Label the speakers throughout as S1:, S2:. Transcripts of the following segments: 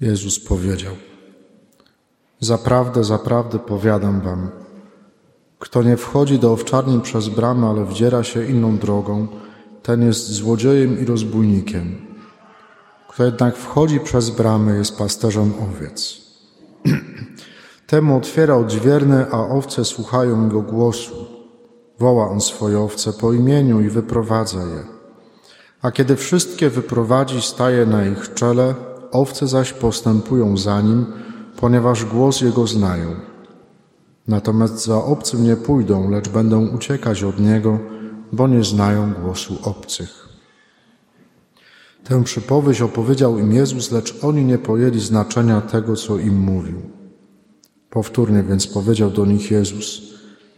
S1: Jezus powiedział: Zaprawdę, zaprawdę powiadam wam, kto nie wchodzi do owczarni przez bramę, ale wdziera się inną drogą, ten jest złodziejem i rozbójnikiem. Kto jednak wchodzi przez bramę, jest pasterzem owiec. Temu otwiera odźwierny, a owce słuchają jego głosu. Woła on swoje owce po imieniu i wyprowadza je. A kiedy wszystkie wyprowadzi, staje na ich czele, owce zaś postępują za nim, ponieważ głos jego znają. Natomiast za obcym nie pójdą, lecz będą uciekać od niego, bo nie znają głosu obcych. Tę przypowieść opowiedział im Jezus, lecz oni nie pojęli znaczenia tego, co im mówił. Powtórnie więc powiedział do nich Jezus: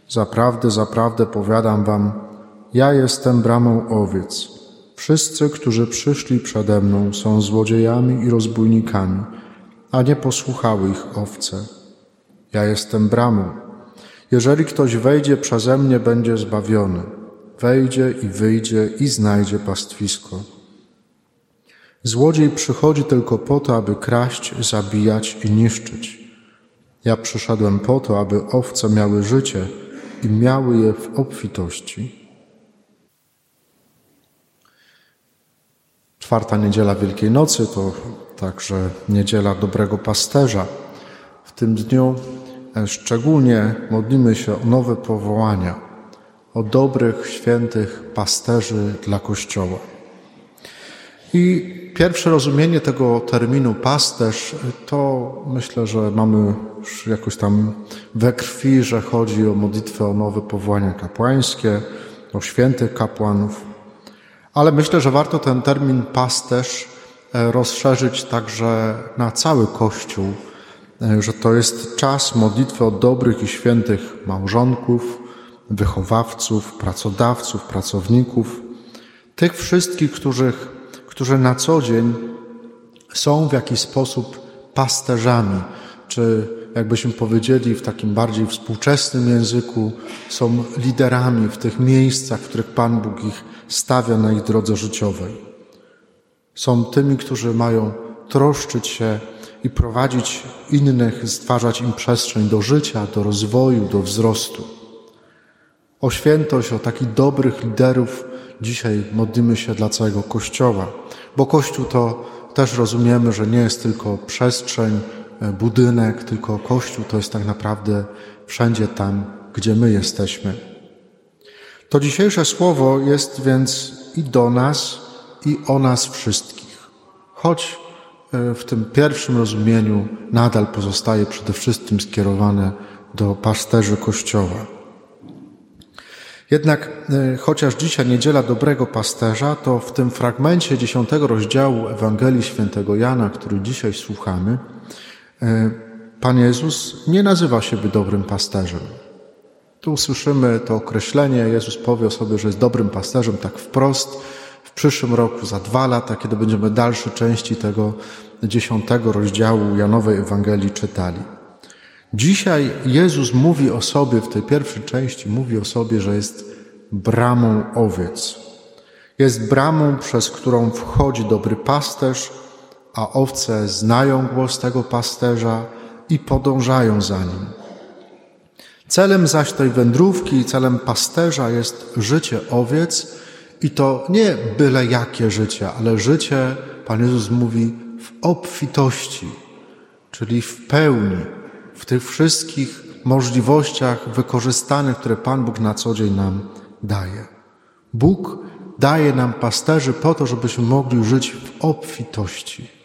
S1: Zaprawdę, zaprawdę powiadam wam, ja jestem bramą owiec. Wszyscy, którzy przyszli przede mną, są złodziejami i rozbójnikami, a nie posłuchały ich owce. Ja jestem bramą. Jeżeli ktoś wejdzie przeze mnie, będzie zbawiony. Wejdzie i wyjdzie i znajdzie pastwisko. Złodziej przychodzi tylko po to, aby kraść, zabijać i niszczyć. Ja przyszedłem po to, aby owce miały życie i miały je w obfitości. Czwarta niedziela Wielkiej Nocy to także niedziela dobrego pasterza. W tym dniu e, szczególnie modlimy się o nowe powołania, o dobrych, świętych pasterzy dla Kościoła. I pierwsze rozumienie tego terminu pasterz to myślę, że mamy już jakoś tam we krwi, że chodzi o modlitwę o nowe powołania kapłańskie, o świętych kapłanów. Ale myślę, że warto ten termin pasterz e, rozszerzyć także na cały Kościół, e, że to jest czas modlitwy o dobrych i świętych małżonków, wychowawców, pracodawców, pracowników, tych wszystkich, których którzy na co dzień są w jakiś sposób pasterzami, czy jakbyśmy powiedzieli w takim bardziej współczesnym języku, są liderami w tych miejscach, w których Pan Bóg ich stawia na ich drodze życiowej. Są tymi, którzy mają troszczyć się i prowadzić innych, stwarzać im przestrzeń do życia, do rozwoju, do wzrostu. O świętość, o takich dobrych liderów dzisiaj modlimy się dla całego Kościoła, bo Kościół to też rozumiemy, że nie jest tylko przestrzeń, budynek, tylko Kościół to jest tak naprawdę wszędzie tam, gdzie my jesteśmy. To dzisiejsze słowo jest więc i do nas, i o nas wszystkich. Choć e, w tym pierwszym rozumieniu nadal pozostaje przede wszystkim skierowane do pasterzy Kościoła. Jednak e, chociaż dzisiaj niedziela dobrego pasterza, to w tym fragmencie dziesiątego rozdziału Ewangelii Świętego Jana, który dzisiaj słuchamy, e, Pan Jezus nie nazywa siebie dobrym pasterzem. Tu usłyszymy to określenie, Jezus powie o sobie, że jest dobrym pasterzem, tak wprost. W przyszłym roku, za dwa lata, kiedy będziemy dalsze części tego dziesiątego rozdziału Janowej Ewangelii czytali. Dzisiaj Jezus mówi o sobie, w tej pierwszej części mówi o sobie, że jest bramą owiec. Jest bramą, przez którą wchodzi dobry pasterz, a owce znają głos tego pasterza i podążają za nim. Celem zaś tej wędrówki i celem pasterza jest życie owiec i to nie byle jakie życie, ale życie, Pan Jezus mówi, w obfitości, czyli w pełni, w tych wszystkich możliwościach wykorzystanych, które Pan Bóg na co dzień nam daje. Bóg daje nam pasterzy po to, żebyśmy mogli żyć w obfitości.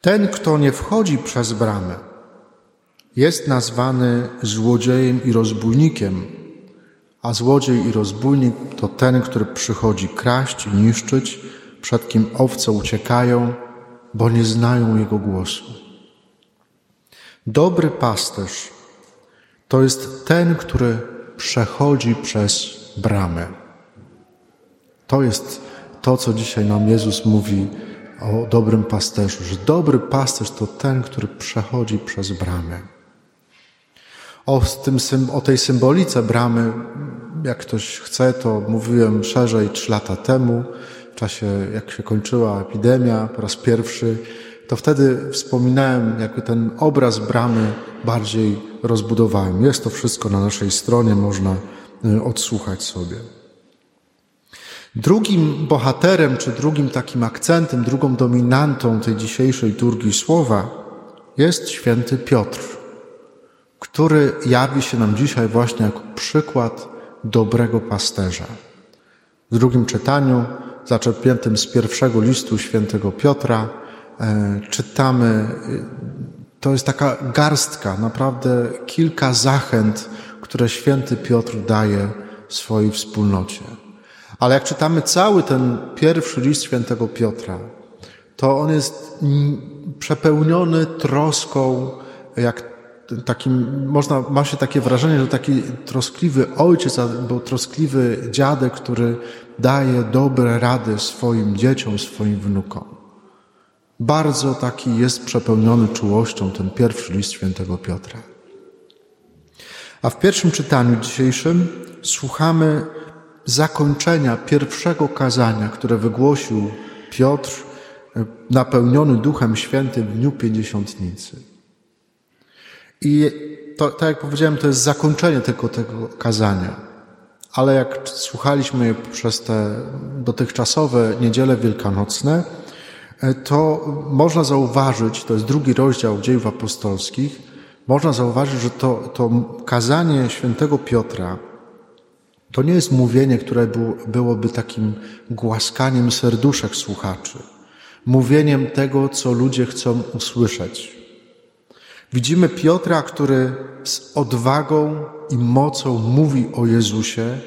S1: Ten, kto nie wchodzi przez bramę, jest nazwany złodziejem i rozbójnikiem, a złodziej i rozbójnik to ten, który przychodzi kraść i niszczyć, przed kim owce uciekają, bo nie znają jego głosu. Dobry pasterz to jest ten, który przechodzi przez bramę. To jest to, co dzisiaj nam Jezus mówi o dobrym pasterzu, że dobry pasterz to ten, który przechodzi przez bramę. O, tym, o tej symbolice bramy, jak ktoś chce, to mówiłem szerzej trzy lata temu, w czasie jak się kończyła epidemia po raz pierwszy to wtedy wspominałem, jakby ten obraz bramy bardziej rozbudowałem. Jest to wszystko na naszej stronie, można y, odsłuchać sobie. Drugim bohaterem, czy drugim takim akcentem, drugą dominantą tej dzisiejszej turgi słowa jest święty Piotr, który jawi się nam dzisiaj właśnie jako przykład dobrego pasterza. W drugim czytaniu, zaczerpniętym z pierwszego listu świętego Piotra, e, czytamy, e, to jest taka garstka, naprawdę kilka zachęt, które święty Piotr daje swojej wspólnocie. Ale jak czytamy cały ten pierwszy list świętego Piotra, to on jest przepełniony troską, jak takim, można, ma się takie wrażenie, że taki troskliwy ojciec albo troskliwy dziadek, który daje dobre rady swoim dzieciom, swoim wnukom. Bardzo taki jest przepełniony czułością ten pierwszy list świętego Piotra. A w pierwszym czytaniu dzisiejszym słuchamy zakończenia pierwszego kazania, które wygłosił Piotr, e, napełniony Duchem Świętym w dniu Pięćdziesiątnicy. I to, tak jak powiedziałem, to jest zakończenie tylko tego kazania. Ale jak słuchaliśmy przez te dotychczasowe niedziele wielkanocne, e, to można zauważyć, to jest drugi rozdział dziejów apostolskich, można zauważyć, że to, to kazanie świętego Piotra to nie jest mówienie, które byłoby takim głaskaniem serduszek słuchaczy, mówieniem tego, co ludzie chcą usłyszeć. Widzimy Piotra, który z odwagą i mocą mówi o Jezusie,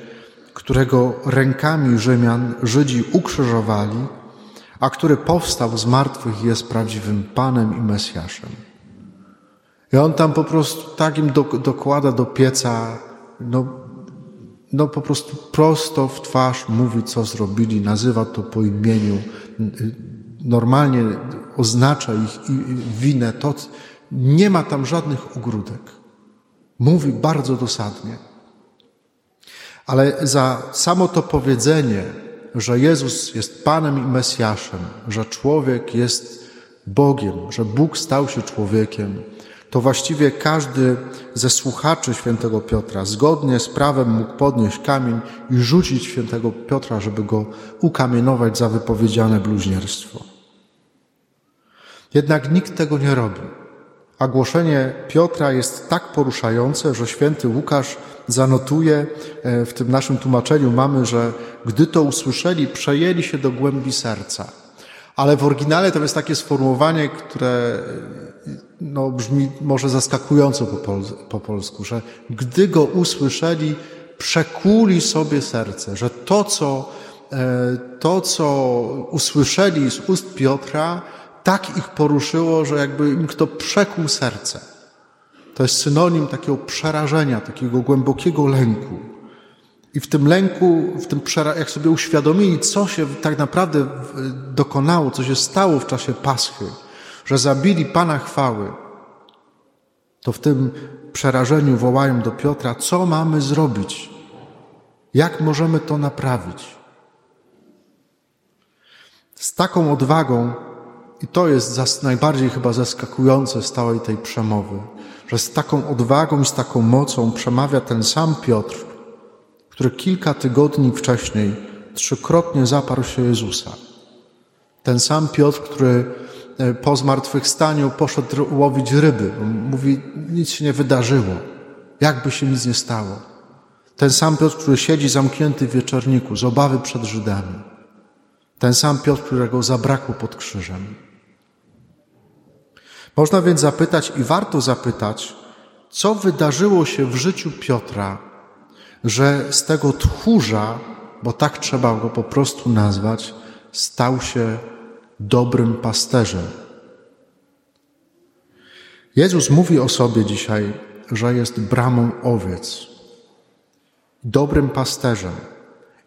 S1: którego rękami Rzymian Żydzi ukrzyżowali, a który powstał z martwych i jest prawdziwym Panem i Mesjaszem. I on tam po prostu tak im do, dokłada do pieca, no, no po prostu prosto w twarz mówi, co zrobili, nazywa to po imieniu, normalnie oznacza ich winę, to, nie ma tam żadnych ogródek. Mówi bardzo dosadnie. Ale za samo to powiedzenie, że Jezus jest Panem i Mesjaszem, że człowiek jest Bogiem, że Bóg stał się człowiekiem, to właściwie każdy ze słuchaczy świętego Piotra zgodnie z prawem mógł podnieść kamień i rzucić świętego Piotra, żeby go ukamienować za wypowiedziane bluźnierstwo. Jednak nikt tego nie robił. A głoszenie Piotra jest tak poruszające, że święty Łukasz zanotuje, e, w tym naszym tłumaczeniu mamy, że gdy to usłyszeli, przejęli się do głębi serca. Ale w oryginale to jest takie sformułowanie, które no, brzmi może zaskakująco po, pol po polsku, że gdy go usłyszeli, przekuli sobie serce, że to co, e, to, co usłyszeli z ust Piotra, tak ich poruszyło, że jakby im kto przekuł serce. To jest synonim takiego przerażenia, takiego głębokiego lęku. I w tym lęku, w tym jak sobie uświadomili, co się tak naprawdę dokonało, co się stało w czasie Paschy, że zabili Pana chwały, to w tym przerażeniu wołają do Piotra, co mamy zrobić? Jak możemy to naprawić? Z taką odwagą i to jest najbardziej chyba zaskakujące z całej tej przemowy, że z taką odwagą i z taką mocą przemawia ten sam Piotr, który kilka tygodni wcześniej trzykrotnie zaparł się Jezusa. Ten sam Piotr, który po zmartwychwstaniu poszedł łowić ryby. Mówi, nic się nie wydarzyło. Jakby się nic nie stało. Ten sam Piotr, który siedzi zamknięty w wieczorniku z obawy przed Żydami. Ten sam Piotr, którego zabrakło pod krzyżem. Można więc zapytać i warto zapytać, co wydarzyło się w życiu Piotra, że z tego tchórza, bo tak trzeba go po prostu nazwać, stał się dobrym pasterzem. Jezus mówi o sobie dzisiaj, że jest bramą owiec, dobrym pasterzem.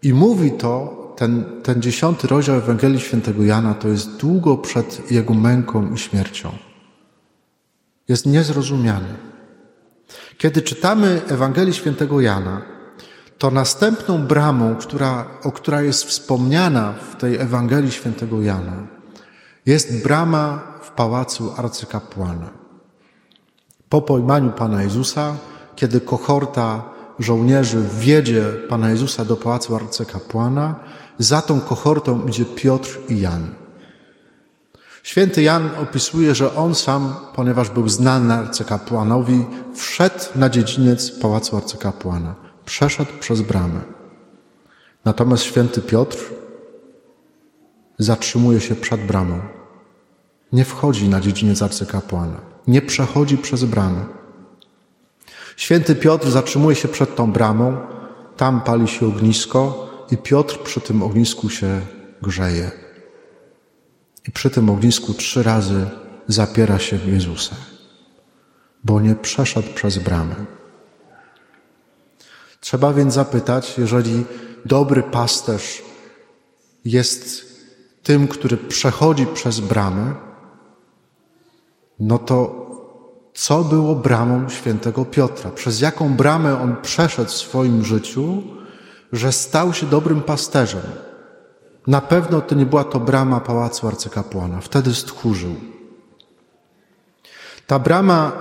S1: I mówi to, ten, ten dziesiąty rozdział Ewangelii Świętego Jana, to jest długo przed jego męką i śmiercią jest niezrozumiany. Kiedy czytamy Ewangelię Świętego Jana, to następną bramą, która, o która jest wspomniana w tej Ewangelii Świętego Jana, jest brama w pałacu arcykapłana. Po pojmaniu Pana Jezusa, kiedy kohorta żołnierzy wiedzie Pana Jezusa do pałacu arcykapłana, za tą kohortą idzie Piotr i Jan. Święty Jan opisuje, że on sam, ponieważ był znany arcykapłanowi, wszedł na dziedziniec pałacu arcykapłana. Przeszedł przez bramę. Natomiast święty Piotr zatrzymuje się przed bramą. Nie wchodzi na dziedziniec arcykapłana. Nie przechodzi przez bramę. Święty Piotr zatrzymuje się przed tą bramą. Tam pali się ognisko i Piotr przy tym ognisku się grzeje. I przy tym ognisku trzy razy zapiera się w Jezusa, bo nie przeszedł przez bramę. Trzeba więc zapytać, jeżeli dobry pasterz jest tym, który przechodzi przez bramę, no to co było bramą świętego Piotra? Przez jaką bramę on przeszedł w swoim życiu, że stał się dobrym pasterzem? Na pewno to nie była to brama pałacu arcykapłana. Wtedy stchórzył. Ta brama,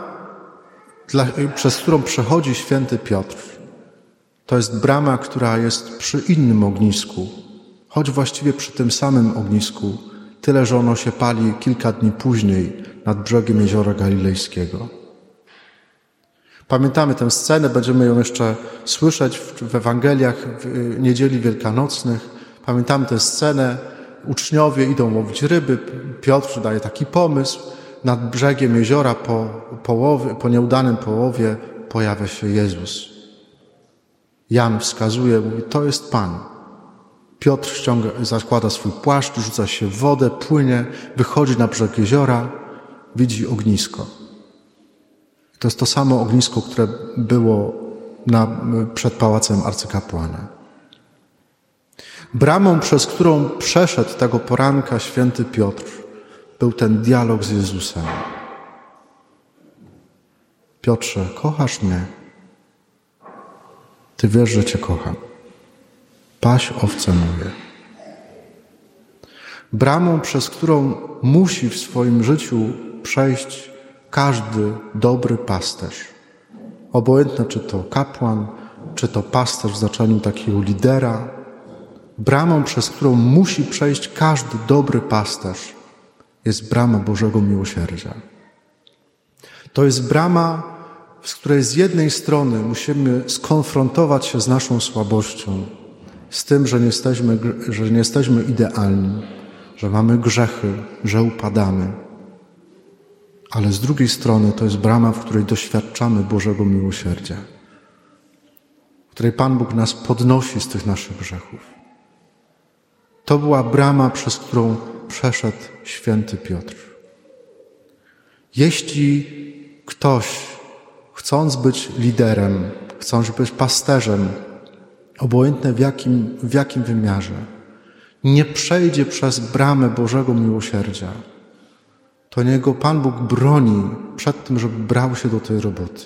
S1: dla, przez którą przechodzi święty Piotr, to jest brama, która jest przy innym ognisku, choć właściwie przy tym samym ognisku, tyle że ono się pali kilka dni później nad brzegiem jeziora Galilejskiego. Pamiętamy tę scenę, będziemy ją jeszcze słyszeć w Ewangeliach w niedzieli wielkanocnych. Pamiętamy tę scenę. Uczniowie idą łowić ryby. Piotr daje taki pomysł. Nad brzegiem jeziora po, połowie, po nieudanym połowie pojawia się Jezus. Jan wskazuje, mówi, to jest Pan. Piotr ściąga, zakłada swój płaszcz, rzuca się w wodę, płynie, wychodzi na brzeg jeziora, widzi ognisko. To jest to samo ognisko, które było na, przed pałacem arcykapłana. Bramą, przez którą przeszedł tego poranka święty Piotr, był ten dialog z Jezusem. Piotrze, kochasz mnie? Ty wiesz, że Cię kocham. Paś owce moje. Bramą, przez którą musi w swoim życiu przejść każdy dobry pasterz. Obojętne, czy to kapłan, czy to pasterz w znaczeniu takiego lidera, bramą, przez którą musi przejść każdy dobry pasterz, jest brama Bożego Miłosierdzia. To jest brama, z której z jednej strony musimy skonfrontować się z naszą słabością, z tym, że nie jesteśmy, że nie jesteśmy idealni, że mamy grzechy, że upadamy. Ale z drugiej strony to jest brama, w której doświadczamy Bożego miłosierdzia, w której Pan Bóg nas podnosi z tych naszych grzechów. To była brama, przez którą przeszedł święty Piotr. Jeśli ktoś, chcąc być liderem, chcąc być pasterzem, obojętne w jakim, w jakim wymiarze, nie przejdzie przez bramę Bożego miłosierdzia, to niego Pan Bóg broni przed tym, żeby brał się do tej roboty.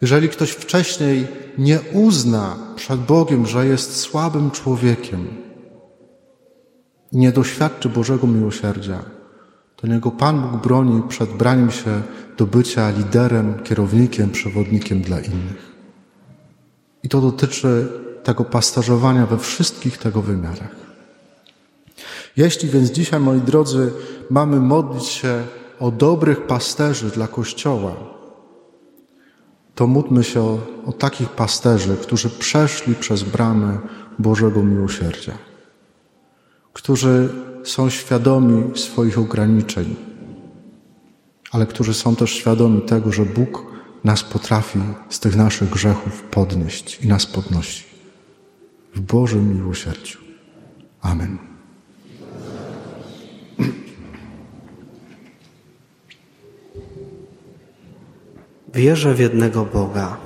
S1: Jeżeli ktoś wcześniej nie uzna przed Bogiem, że jest słabym człowiekiem, nie doświadczy Bożego miłosierdzia, to niego Pan Bóg broni przed braniem się do bycia liderem, kierownikiem, przewodnikiem dla innych. I to dotyczy tego pasterzowania we wszystkich tego wymiarach. Jeśli więc dzisiaj, moi drodzy, mamy modlić się o dobrych pasterzy dla Kościoła, to módlmy się o, o takich pasterzy, którzy przeszli przez bramę Bożego Miłosierdzia, którzy są świadomi swoich ograniczeń, ale którzy są też świadomi tego, że Bóg nas potrafi z tych naszych grzechów podnieść i nas podnosi w Bożym miłosierdziu. Amen.
S2: Wierzę w jednego Boga,